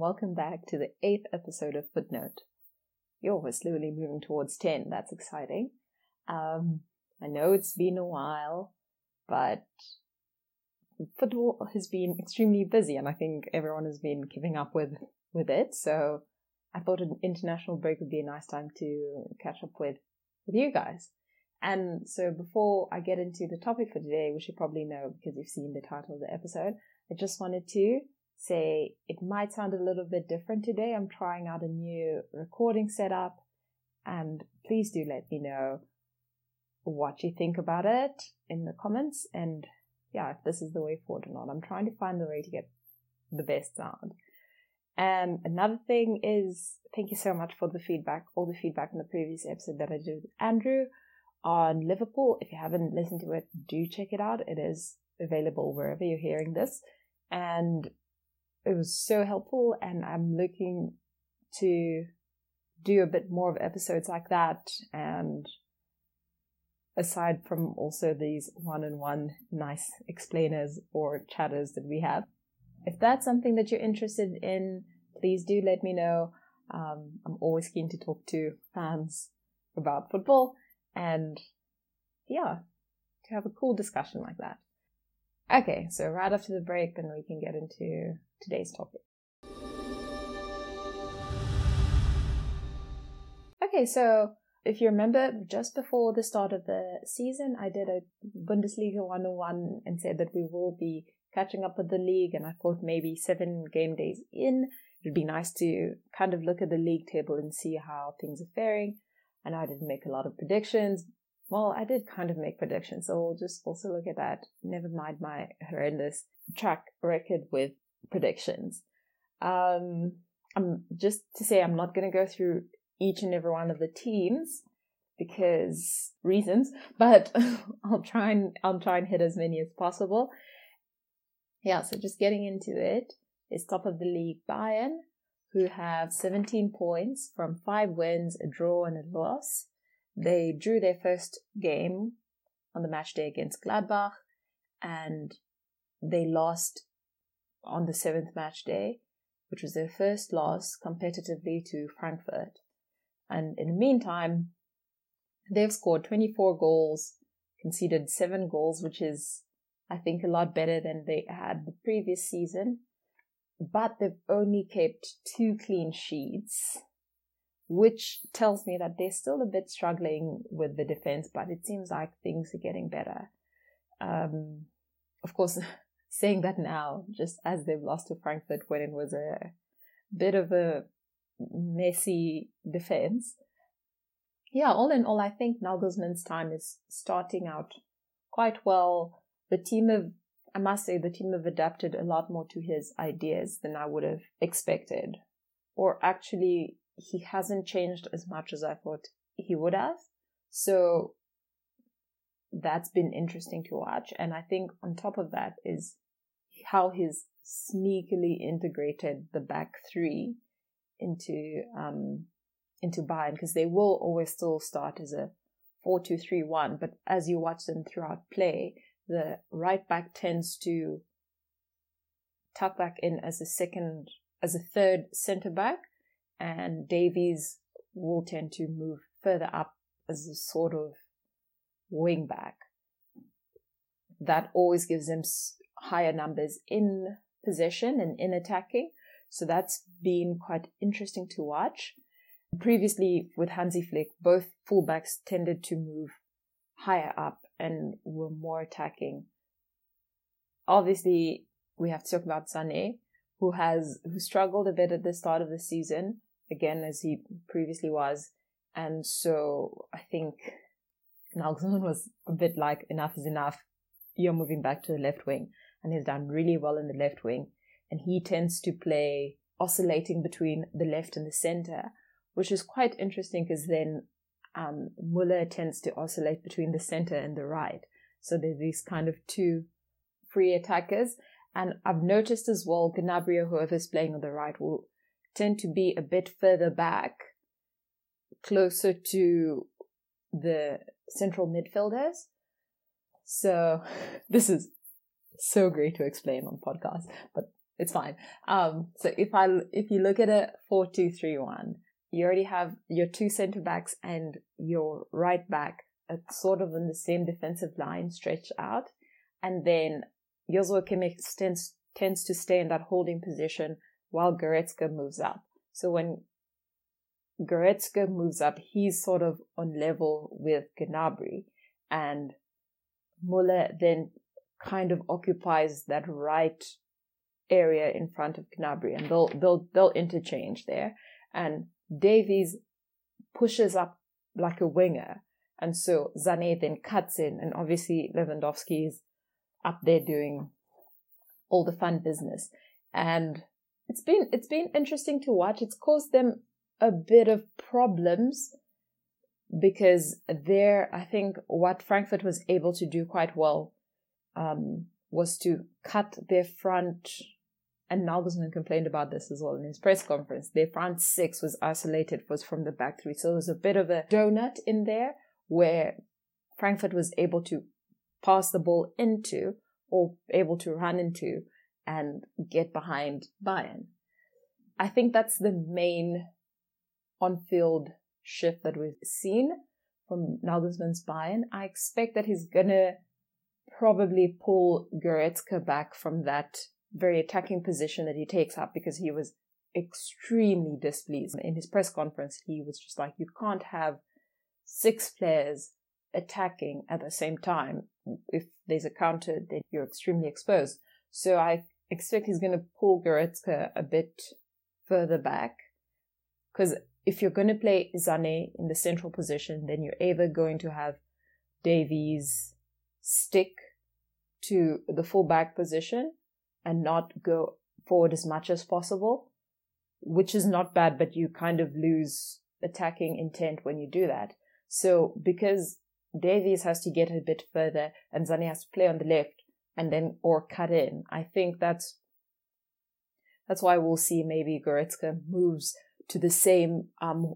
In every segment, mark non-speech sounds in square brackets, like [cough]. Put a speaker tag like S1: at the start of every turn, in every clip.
S1: Welcome back to the eighth episode of Footnote. Yo, we're slowly moving towards 10. That's exciting. Um, I know it's been a while, but football has been extremely busy, and I think everyone has been keeping up with, with it. So I thought an international break would be a nice time to catch up with, with you guys. And so before I get into the topic for today, which you probably know because you've seen the title of the episode, I just wanted to say it might sound a little bit different today. I'm trying out a new recording setup and please do let me know what you think about it in the comments and yeah, if this is the way forward or not. I'm trying to find the way to get the best sound. And another thing is thank you so much for the feedback, all the feedback in the previous episode that I did with Andrew on Liverpool. If you haven't listened to it, do check it out. It is available wherever you're hearing this. And it was so helpful and I'm looking to do a bit more of episodes like that and aside from also these one-on-one nice explainers or chatters that we have. If that's something that you're interested in please do let me know. Um, i'm always keen to talk to fans about football and yeah to have a cool discussion like that okay so right after the break then we can get into today's topic. Okay, so if you remember, just before the start of the season, I did a Bundesliga 101 and said that we will be catching up with the league. And I thought maybe seven game days in, it'd be nice to kind of look at the league table and see how things are faring. And I didn't make a lot of predictions. Well, I did kind of make predictions, so we'll just also look at that. Never mind my horrendous track record with predictions. Um, I'm just to say I'm not going to go through each and every one of the teams because reasons, but [laughs] I'll try and I'll try and hit as many as possible. Yeah, so just getting into it is top of the league Bayern, who have 17 points from five wins, a draw, and a loss. They drew their first game on the match day against Gladbach, and they lost on the seventh match day, which was their first loss competitively to Frankfurt. And in the meantime, they've scored 24 goals, conceded seven goals, which is, I think, a lot better than they had the previous season. But they've only kept two clean sheets, which tells me that they're still a bit struggling with the defense, but it seems like things are getting better. Um, of course, [laughs] saying that now, just as they've lost to Frankfurt when it was a bit of a messy defense. Yeah, all in all, I think Nagelsmann's time is starting out quite well. The team have, I must say, the team have adapted a lot more to his ideas than I would have expected. Or actually, he hasn't changed as much as I thought he would have. So that's been interesting to watch. And I think on top of that is how he's sneakily integrated the back three into um into Bayern because they will always still start as a four two three one, but as you watch them throughout play, the right back tends to tuck back in as a second as a third centre back, and Davies will tend to move further up as a sort of wing back. That always gives them higher numbers in possession and in attacking. So that's been quite interesting to watch. Previously with Hansi Flick, both fullbacks tended to move higher up and were more attacking. Obviously, we have to talk about Sané, who has who struggled a bit at the start of the season, again as he previously was, and so I think Nagelsmann was a bit like enough is enough. You're moving back to the left wing and he's done really well in the left wing. And he tends to play oscillating between the left and the center, which is quite interesting because then um, Muller tends to oscillate between the center and the right. So there's these kind of two free attackers. And I've noticed as well, Gnabry, whoever's playing on the right, will tend to be a bit further back, closer to the central midfielders. So [laughs] this is so great to explain on podcast, but it's fine. Um, so if I if you look at a four two three one, you already have your two centre backs and your right back sort of on the same defensive line stretched out, and then Joshua Kimmich tends tends to stay in that holding position while Goretzka moves up. So when Goretzka moves up, he's sort of on level with Gnabry, and Muller then kind of occupies that right area in front of Gnabry, and they'll they'll they'll interchange there. And Davies pushes up like a winger, and so Sané then cuts in, and obviously Lewandowski is up there doing all the fun business. And it's been it's been interesting to watch. It's caused them a bit of problems because there, I think what Frankfurt was able to do quite well um, was to cut their front. And Nagelsmann complained about this as well in his press conference. Their front six was isolated was from the back three, so there was a bit of a donut in there where Frankfurt was able to pass the ball into or able to run into and get behind Bayern. I think that's the main on field shift that we've seen from Nagelsmann's Bayern. I expect that he's gonna probably pull Goretzka back from that very attacking position that he takes up because he was extremely displeased. In his press conference, he was just like, you can't have six players attacking at the same time. If there's a counter, then you're extremely exposed. So I expect he's going to pull Goretzka a bit further back because if you're going to play Sané in the central position, then you're either going to have Davies stick to the full back position and not go forward as much as possible, which is not bad, but you kind of lose attacking intent when you do that. So because Davies has to get a bit further and Sané has to play on the left and then or cut in, I think that's that's why we'll see maybe Goretzka moves to the same, um,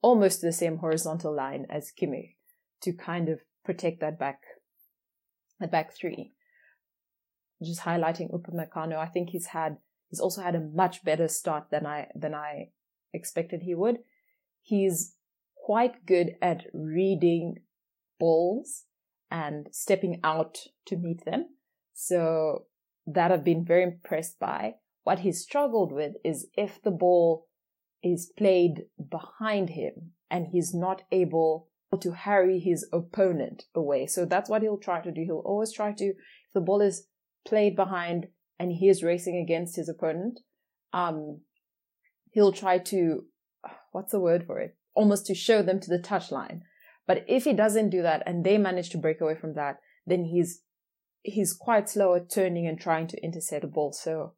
S1: almost the same horizontal line as Kimmich to kind of protect that back, the back three. Just highlighting Upamecano, I think he's had, he's also had a much better start than I, than I expected he would. He's quite good at reading balls and stepping out to meet them. So that I've been very impressed by. What he struggled with is if the ball is played behind him and he's not able to harry his opponent away. So that's what he'll try to do. He'll always try to, if the ball is played behind and he is racing against his opponent, um, he'll try to, what's the word for it? Almost to show them to the touchline. But if he doesn't do that and they manage to break away from that, then he's, he's quite slow at turning and trying to intercept a ball. So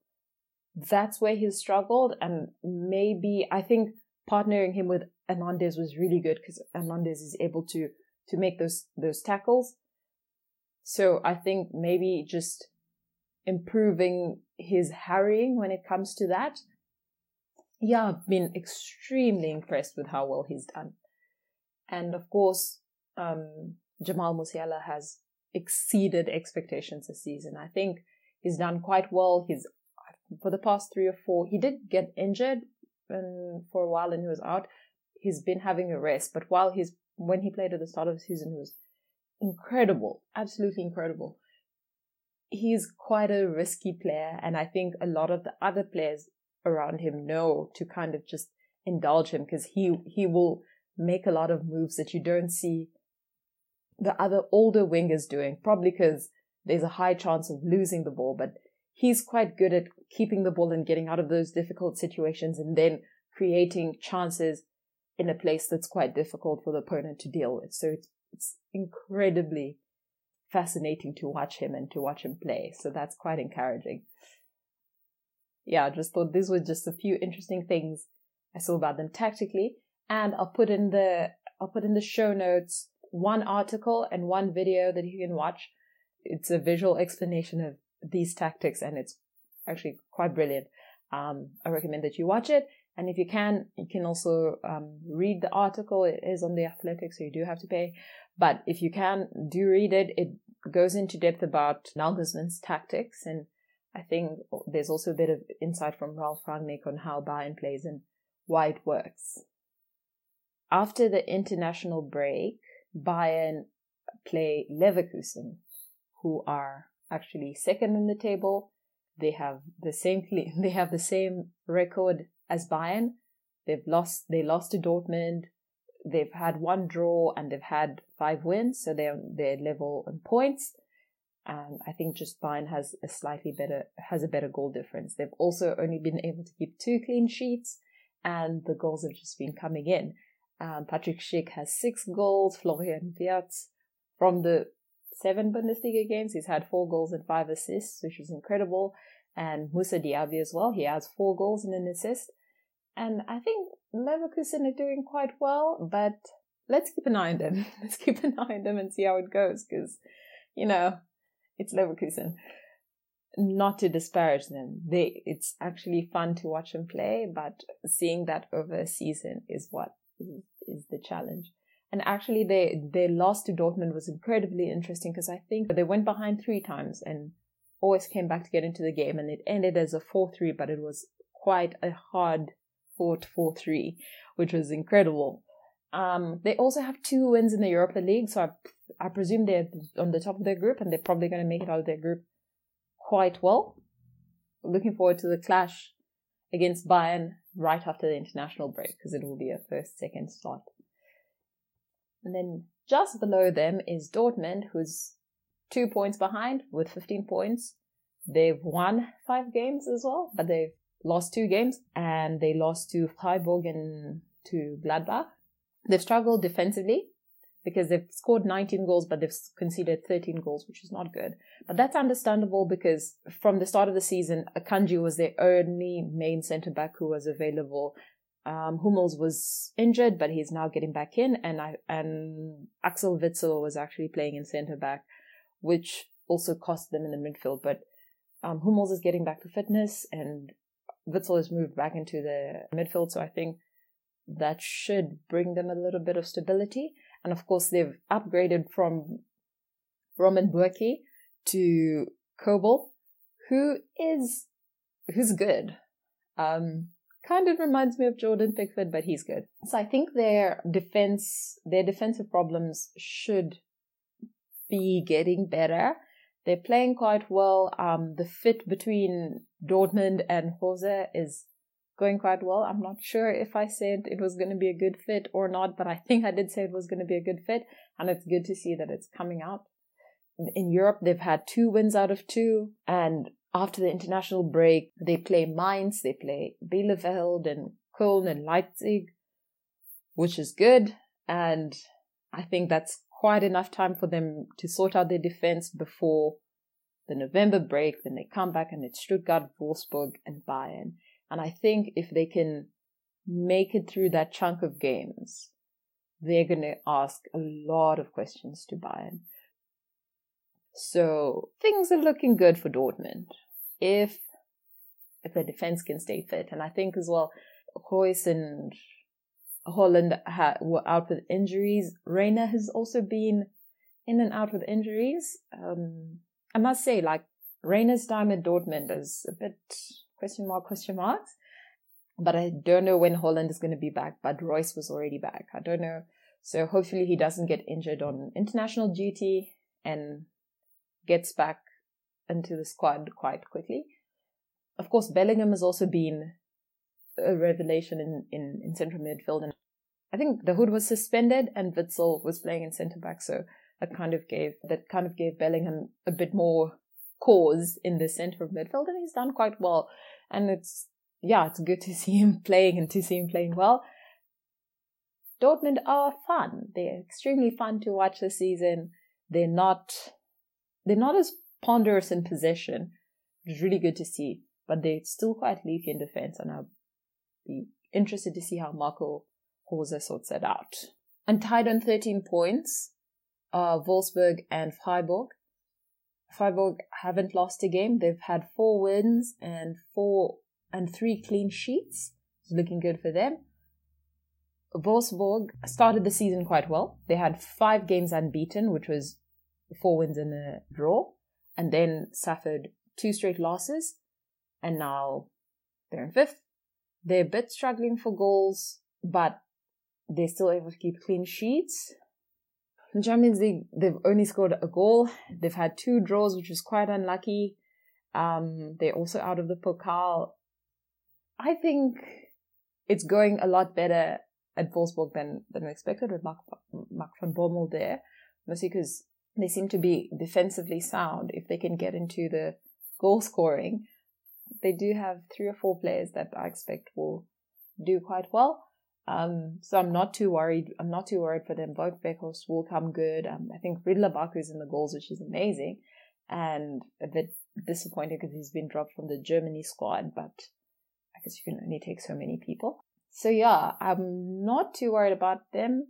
S1: that's where he's struggled. And maybe I think partnering him with Hernandez was really good because Hernandez is able to to make those those tackles. So I think maybe just improving his harrying when it comes to that. Yeah, I've been extremely impressed with how well he's done. And of course, um, Jamal Musiala has exceeded expectations this season. I think he's done quite well. He's for the past three or four, he did get injured and for a while and he was out. He's been having a rest, but while he's when he played at the start of the season, he was incredible, absolutely incredible. He's quite a risky player, and I think a lot of the other players around him know to kind of just indulge him because he he will make a lot of moves that you don't see the other older wing is doing, probably because there's a high chance of losing the ball, but he's quite good at keeping the ball and getting out of those difficult situations and then creating chances in a place that's quite difficult for the opponent to deal with. So it's, it's incredibly fascinating to watch him and to watch him play. So that's quite encouraging. Yeah, I just thought these were just a few interesting things I saw about them tactically. And I'll put in the, I'll put in the show notes one article and one video that you can watch. It's a visual explanation of these tactics and it's actually quite brilliant. Um, I recommend that you watch it. And if you can, you can also um, read the article. It is on the Athletic, so you do have to pay. But if you can, do read it. It goes into depth about Nagelsmann's tactics and I think there's also a bit of insight from Ralph Rangnick on how Bayern plays and why it works. After the international break, Bayern play Leverkusen, who are actually second in the table. They have the same [laughs] they have the same record as Bayern. They've lost they lost to Dortmund. They've had one draw and they've had five wins, so they're they're level on points. I think just Bayern has a slightly better has a better goal difference. They've also only been able to keep two clean sheets, and the goals have just been coming in. Um, Patrick Schick has six goals. Florian Wirtz from the seven Bundesliga games, he's had four goals and five assists, which is incredible. And Moussa Diaby as well. He has four goals and an assist. And I think Leverkusen are doing quite well, but let's keep an eye on them. [laughs] Let's keep an eye on them and see how it goes, because, you know, it's Leverkusen. Not to disparage them. They, it's actually fun to watch them play, but seeing that over a season is what is, is the challenge. And actually, they their loss to Dortmund was incredibly interesting because I think they went behind three times and always came back to get into the game, and it ended as a four-three, but it was quite a hard fought four-three, which was incredible. Um, they also have two wins in the Europa League, so I, I presume they're on the top of their group, and they're probably going to make it out of their group quite well. Looking forward to the clash against Bayern right after the international break because it will be a first second slot. And then just below them is Dortmund, who's two points behind with 15 points. They've won five games as well, but they've lost two games and they lost to Freiburg and to Gladbach. They've struggled defensively because they've scored 19 goals, but they've conceded 13 goals, which is not good. But that's understandable because from the start of the season, Akanji was their only main centre back who was available um, Hummels was injured, but he's now getting back in, and I and Axel Witsel was actually playing in centre back, which also cost them in the midfield. But um, Hummels is getting back to fitness, and Witsel has moved back into the midfield. So I think that should bring them a little bit of stability. And of course, they've upgraded from Roman Bürki to Kobel, who is who's good. Um, kind of reminds me of Jordan Pickford, but he's good. So I think their defense, their defensive problems should be getting better. They're playing quite well. Um, the fit between Dortmund and Rose is going quite well. I'm not sure if I said it was going to be a good fit or not, but I think I did say it was going to be a good fit, and it's good to see that it's coming out. In Europe, they've had two wins out of two, and after the international break, they play Mainz, they play Bielefeld and Köln and Leipzig, which is good. And I think that's quite enough time for them to sort out their defense before the November break. Then they come back and it's Stuttgart, Wolfsburg, and Bayern. And I think if they can make it through that chunk of games, they're going to ask a lot of questions to Bayern. So things are looking good for Dortmund if if the defense can stay fit. And I think as well, Reus and Haaland ha- were out with injuries. Reyna has also been in and out with injuries. Um, I must say, like Reyna's time at Dortmund is a bit question mark question marks. But I don't know when Haaland is going to be back. But Reus was already back. I don't know. So hopefully he doesn't get injured on international duty and gets back into the squad quite quickly. Of course, Bellingham has also been a revelation in, in, in central midfield. And I think Dahoud was suspended and Witsel was playing in centre back. So that kind of gave, that kind of gave Bellingham a bit more cause in the centre of midfield and he's done quite well. And it's, yeah, it's good to [laughs] see him playing and to see him playing well. Dortmund are fun. They're extremely fun to watch this season. They're not, they're not as ponderous in possession, is really good to see. But they're still quite leaky in defense, and I'll be interested to see how Marco Rose sorts that out. And tied on 13 points are Wolfsburg and Freiburg. Freiburg haven't lost a game. They've had four wins and four and three clean sheets. It's looking good for them. Wolfsburg started the season quite well. They had five games unbeaten, which was four wins and a draw and then suffered two straight losses, and now they're in fifth. They're a bit struggling for goals, but they're still able to keep clean sheets. In Champions League, they've only scored a goal. They've had two draws, which is quite unlucky. Um, they're also out of the Pokal. I think it's going a lot better at Wolfsburg than than expected with Mark, Mark van Bommel there, mostly because they seem to be defensively sound. If they can get into the goal scoring, they do have three or four players that I expect will do quite well. Um, so I'm not too worried. I'm not too worried for them. Both Weghorst will come good. Um, I think Ridle Baku is in the goals, which is amazing, and a bit disappointed because he's been dropped from the Germany squad. But I guess you can only take so many people. So yeah, I'm not too worried about them.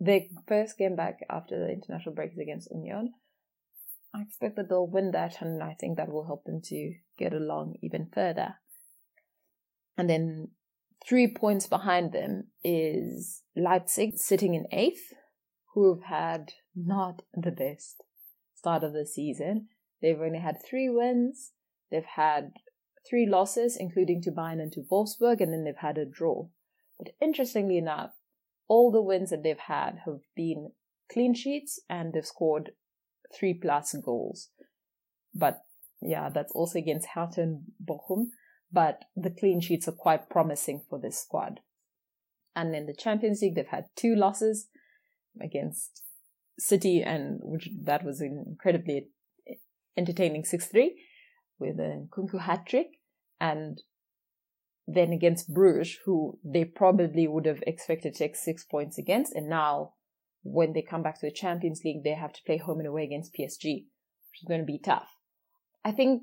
S1: Their first game back after the international break is against Union. I expect that they'll win that, and I think that will help them to get along even further. And then three points behind them is Leipzig sitting in eighth, who have had not the best start of the season. They've only had three wins. They've had three losses, including to Bayern and to Wolfsburg, and then they've had a draw. But interestingly enough, all the wins that they've had have been clean sheets and they've scored three plus goals. But yeah, that's also against Hertha Bochum but the clean sheets are quite promising for this squad. And in the Champions League, they've had two losses against City, and which that was an incredibly entertaining 6-3 with a Nkunku hat trick, and then against Bruges, who they probably would have expected to take six points against, and now when they come back to the Champions League, they have to play home and away against PSG, which is going to be tough. I think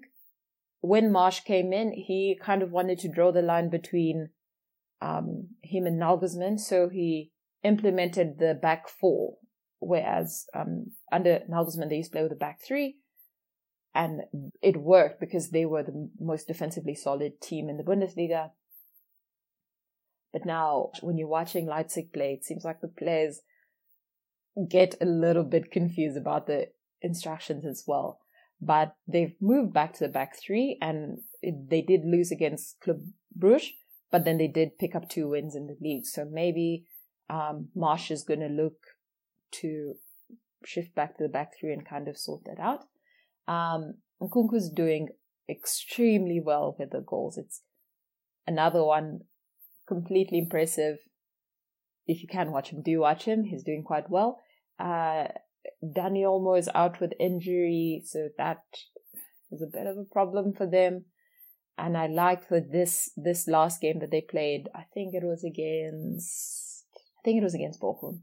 S1: when Marsch came in, he kind of wanted to draw the line between um, him and Nagelsmann, so he implemented the back four, whereas um, under Nagelsmann they used to play with a back three, and it worked because they were the most defensively solid team in the Bundesliga. But now, when you're watching Leipzig play, it seems like the players get a little bit confused about the instructions as well but they've moved back to the back three and it, they did lose against Club Bruges, but then they did pick up two wins in the league. So maybe um, Marsch is going to look to shift back to the back three and kind of sort that out. Um, Nkunku's doing extremely well with the goals. It's another one completely impressive. If you can watch him, do watch him. He's doing quite well. Uh, Dani Olmo is out with injury, so that is a bit of a problem for them. And I like that this this last game that they played, I think it was against I think it was against Bochum.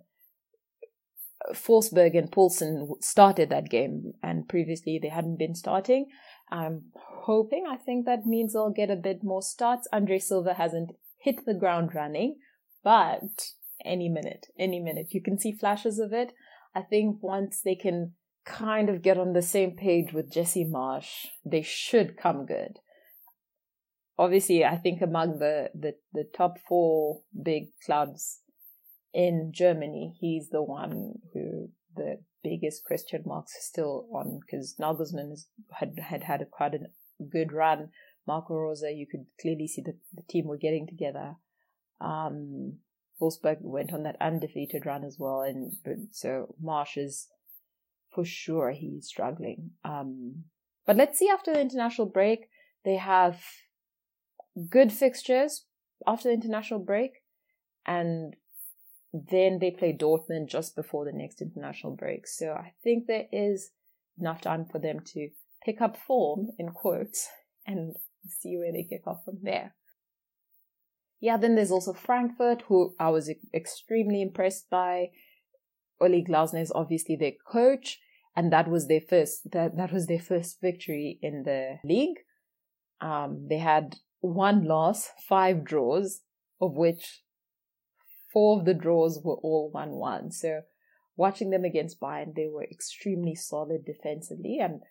S1: Forsberg and Poulsen started that game, and previously they hadn't been starting. I'm hoping, I think that means they'll get a bit more starts. Andre Silva hasn't hit the ground running, but any minute, any minute, you can see flashes of it. I think once they can kind of get on the same page with Jesse Marsch, they should come good. Obviously, I think among the, the, the top four big clubs in Germany, he's the one who the biggest question marks still on because Nagelsmann had, had had a quite a good run. Marco Rose, you could clearly see that the team were getting together. Um, Wolfsburg went on that undefeated run as well, and so Marsch is for sure he's struggling. Um, but let's see after the international break, they have good fixtures after the international break, and then they play Dortmund just before the next international break. So I think there is enough time for them to pick up form in quotes [laughs] and see where they kick off from there. Yeah, then there's also Frankfurt, who I was extremely impressed by. Oli Glasner is obviously their coach, and that was their first that that was their first victory in the league. Um, they had one loss, five draws, of which four of the draws were all one one. So watching them against Bayern, they were extremely solid defensively, and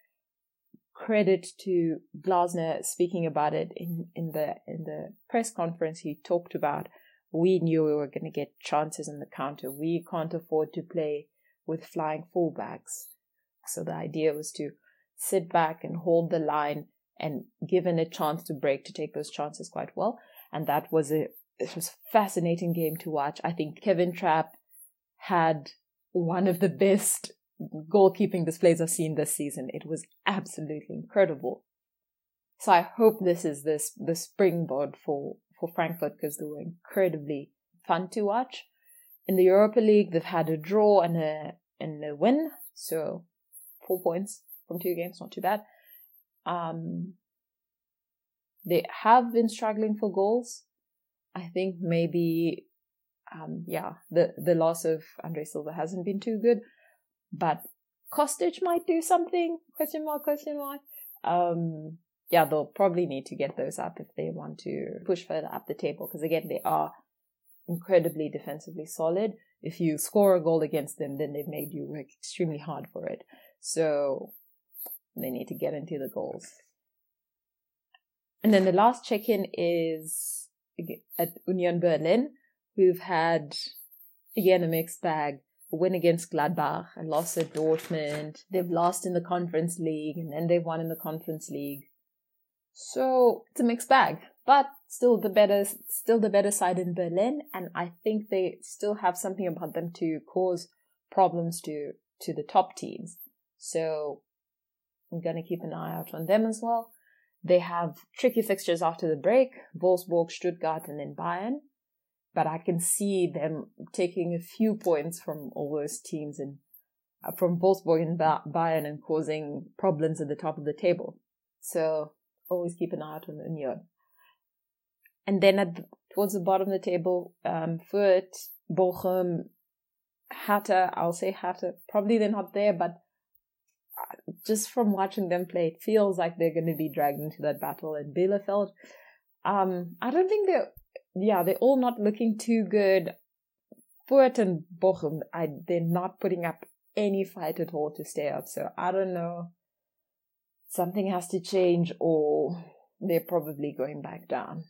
S1: credit to Glasner speaking about it in, in the in the press conference. He talked about we knew we were going to get chances in the counter. We can't afford to play with flying fullbacks. So the idea was to sit back and hold the line and given a chance to break to take those chances quite well. And that was a it was a fascinating game to watch. I think Kevin Trapp had one of the best goalkeeping displays I've seen this season. It was absolutely incredible. So I hope this is this the springboard for for Frankfurt because they were incredibly fun to watch. In the Europa League, they've had a draw and a and a win, so four points from two games, not too bad. Um, they have been struggling for goals. I think maybe, um, yeah, the the loss of Andre Silva hasn't been too good, but Kostic might do something? Question mark? Question mark? Um, yeah, they'll probably need to get those up if they want to push further up the table because again, they are incredibly defensively solid. If you score a goal against them, then they've made you work extremely hard for it. So they need to get into the goals. And then the last check in is at Union Berlin, who've had, again, a mixed bag. Win against Gladbach, a loss at Dortmund. They've lost in the Conference League, and then they've won in the Conference League. So it's a mixed bag, but still the better, still the better side in Berlin, and I think they still have something about them to cause problems to to the top teams. So I'm gonna keep an eye out on them as well. They have tricky fixtures after the break: Wolfsburg, Stuttgart, and then Bayern. But I can see them taking a few points from all those teams and uh, from Wolfsburg and Bayern and causing problems at the top of the table. So always keep an eye out on Union. And then at the, towards the bottom of the table, um, Bochum, Hertha, I'll say Hertha, probably they're not there, but uh, just from watching them play, it feels like they're going to be dragged into that battle. And Bielefeld, um, I don't think they're, yeah, they're all not looking too good. Fürth and Bochum, I, they're not putting up any fight at all to stay up. So I don't know something has to change or they're probably going back down.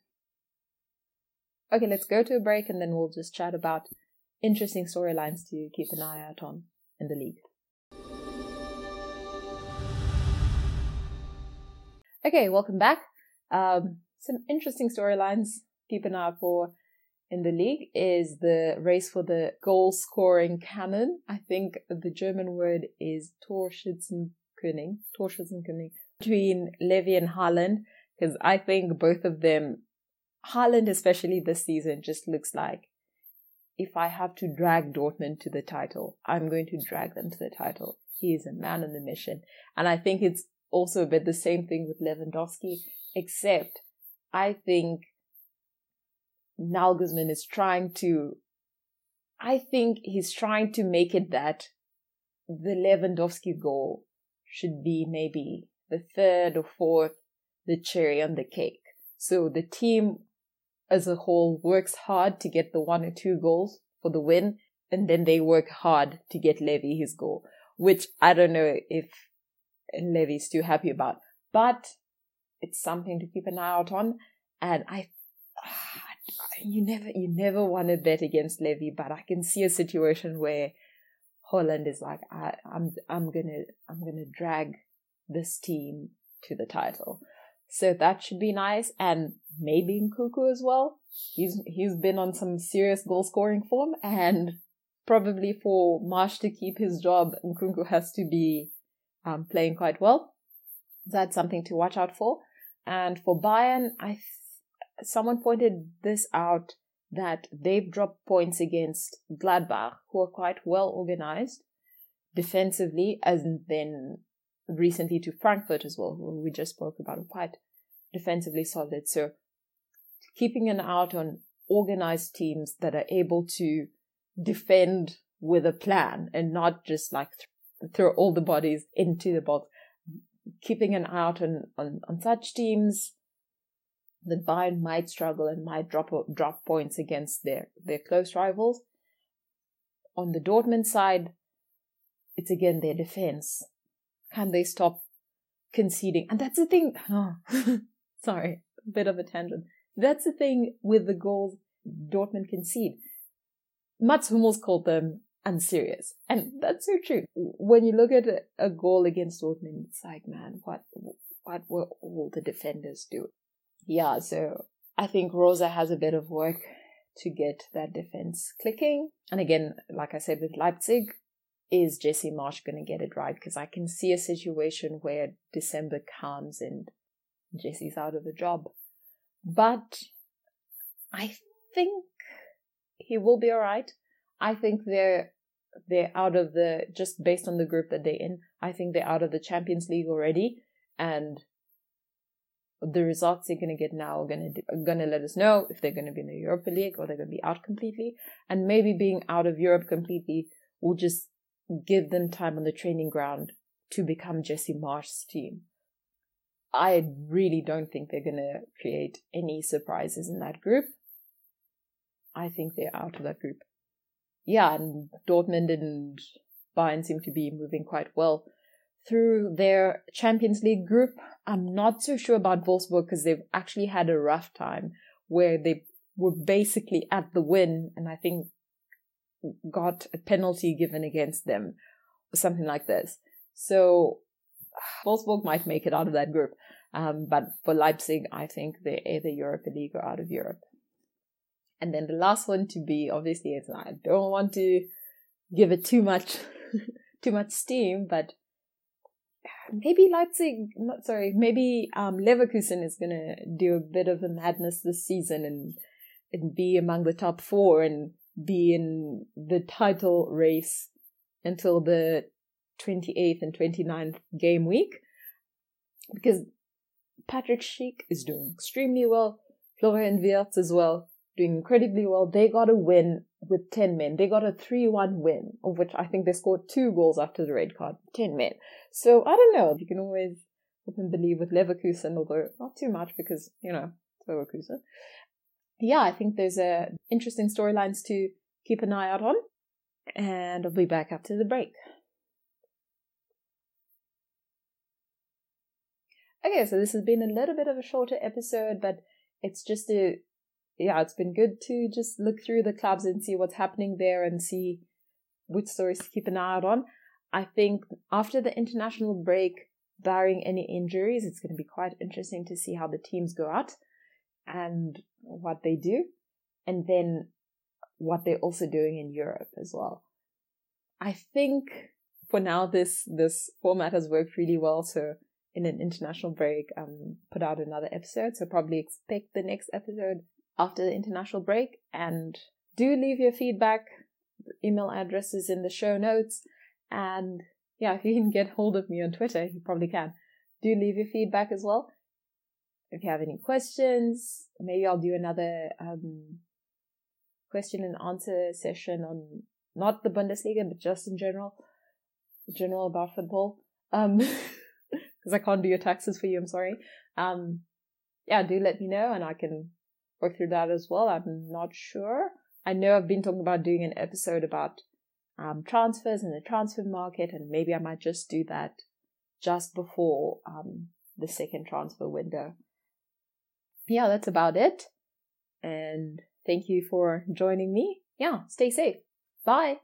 S1: Okay, let's go to a break and then we'll just chat about interesting storylines to keep an eye out on in the league. Okay, welcome back. Um, some interesting storylines keep an eye for in the league is the race for the goal scoring cannon. I think the German word is Torschützen König, Torschützenkönig, between Lewy and Haaland, because I think both of them, Haaland especially this season, just looks like if I have to drag Dortmund to the title, I'm going to drag them to the title. He is a man on the mission. And I think it's also a bit the same thing with Lewandowski, except I think Nagelsmann is trying to, I think he's trying to make it that the Lewandowski goal should be maybe the third or fourth, the cherry on the cake. So the team as a whole works hard to get the one or two goals for the win, and then they work hard to get Lewy his goal, which I don't know if Lewy's too happy about, but it's something to keep an eye out on. And I, you never, you never want to bet against Lewy, but I can see a situation where Haaland is like, I, I'm, I'm gonna, I'm gonna drag this team to the title. So that should be nice. And maybe in Nkunku as well. He's, he's been on some serious goal scoring form and probably for Marsch to keep his job, Nkunku has to be um, playing quite well. That's something to watch out for. And for Bayern, I someone pointed this out that they've dropped points against Gladbach, who are quite well organized defensively, as then recently to Frankfurt as well, who we just spoke about, quite defensively solid. So keeping an eye out on organized teams that are able to defend with a plan and not just like th- throw all the bodies into the box. Keeping an eye out on, on, on such teams that Bayern might struggle and might drop drop points against their their close rivals. On the Dortmund side, it's again their defense. Can they stop conceding? And that's the thing. Oh, [laughs] sorry, a bit of a tangent. That's the thing with the goals Dortmund concede. Mats Hummels called them unserious. And that's so true. When you look at a goal against Dortmund, it's like, man, what, what were all the defenders doing? Yeah, so I think Rose has a bit of work to get that defense clicking. And again, like I said with Leipzig, is Jesse Marsch going to get it right? Because I can see a situation where December comes and Jesse's out of a job. But I think he will be all right. I think they're they're out of the just based on the group that they're in. I think they're out of the Champions League already, and the results they're going to get now are going to are going to let us know if they're going to be in the Europa League or they're going to be out completely. And maybe being out of Europe completely will just give them time on the training ground to become Jesse Marsch's team. I really don't think they're going to create any surprises in that group. I think they're out of that group. Yeah, and Dortmund and Bayern seem to be moving quite well through their Champions League group. I'm not so sure about Wolfsburg because they've actually had a rough time where they were basically at the win and I think got a penalty given against them or something like this. So [sighs] Wolfsburg might make it out of that group. Um, but for Leipzig, I think they're either Europa League or out of Europe. And then the last one to be, obviously, it's I don't want to give it too much, [laughs] too much steam, but maybe Leipzig, not sorry, maybe um, Leverkusen is gonna do a bit of a madness this season and and be among the top four and be in the title race until the 28th and 29th game week because Patrick Schick is doing extremely well. Florian Wirtz as well, doing incredibly well. They got a win with 10 men. They got a 3-1 win, of which I think they scored two goals after the red card. 10 men. So I don't know. You can always hope and believe with Leverkusen, although not too much because, you know, Leverkusen. Yeah, I think there's a interesting storylines to keep an eye out on. And I'll be back after the break. Okay, so this has been a little bit of a shorter episode, but it's just a yeah, it's been good to just look through the clubs and see what's happening there and see which stories to keep an eye out on. I think after the international break, barring any injuries, it's going to be quite interesting to see how the teams go out and what they do, and then what they're also doing in Europe as well. I think for now this this format has worked really well. So in an international break, um, put out another episode. So probably expect the next episode after the international break. And do leave your feedback. The email address is in the show notes. And yeah, if you can get hold of me on Twitter, you probably can. Do leave your feedback as well. If you have any questions, maybe I'll do another um, question and answer session on not the Bundesliga, but just in general, general about football. Um, [laughs] because I can't do your taxes for you. I'm sorry. Um, yeah, do let me know, and I can work through that as well. I'm not sure. I know I've been talking about doing an episode about um, transfers in the transfer market, and maybe I might just do that just before um, the second transfer window. Yeah, that's about it. And thank you for joining me. Yeah, stay safe. Bye.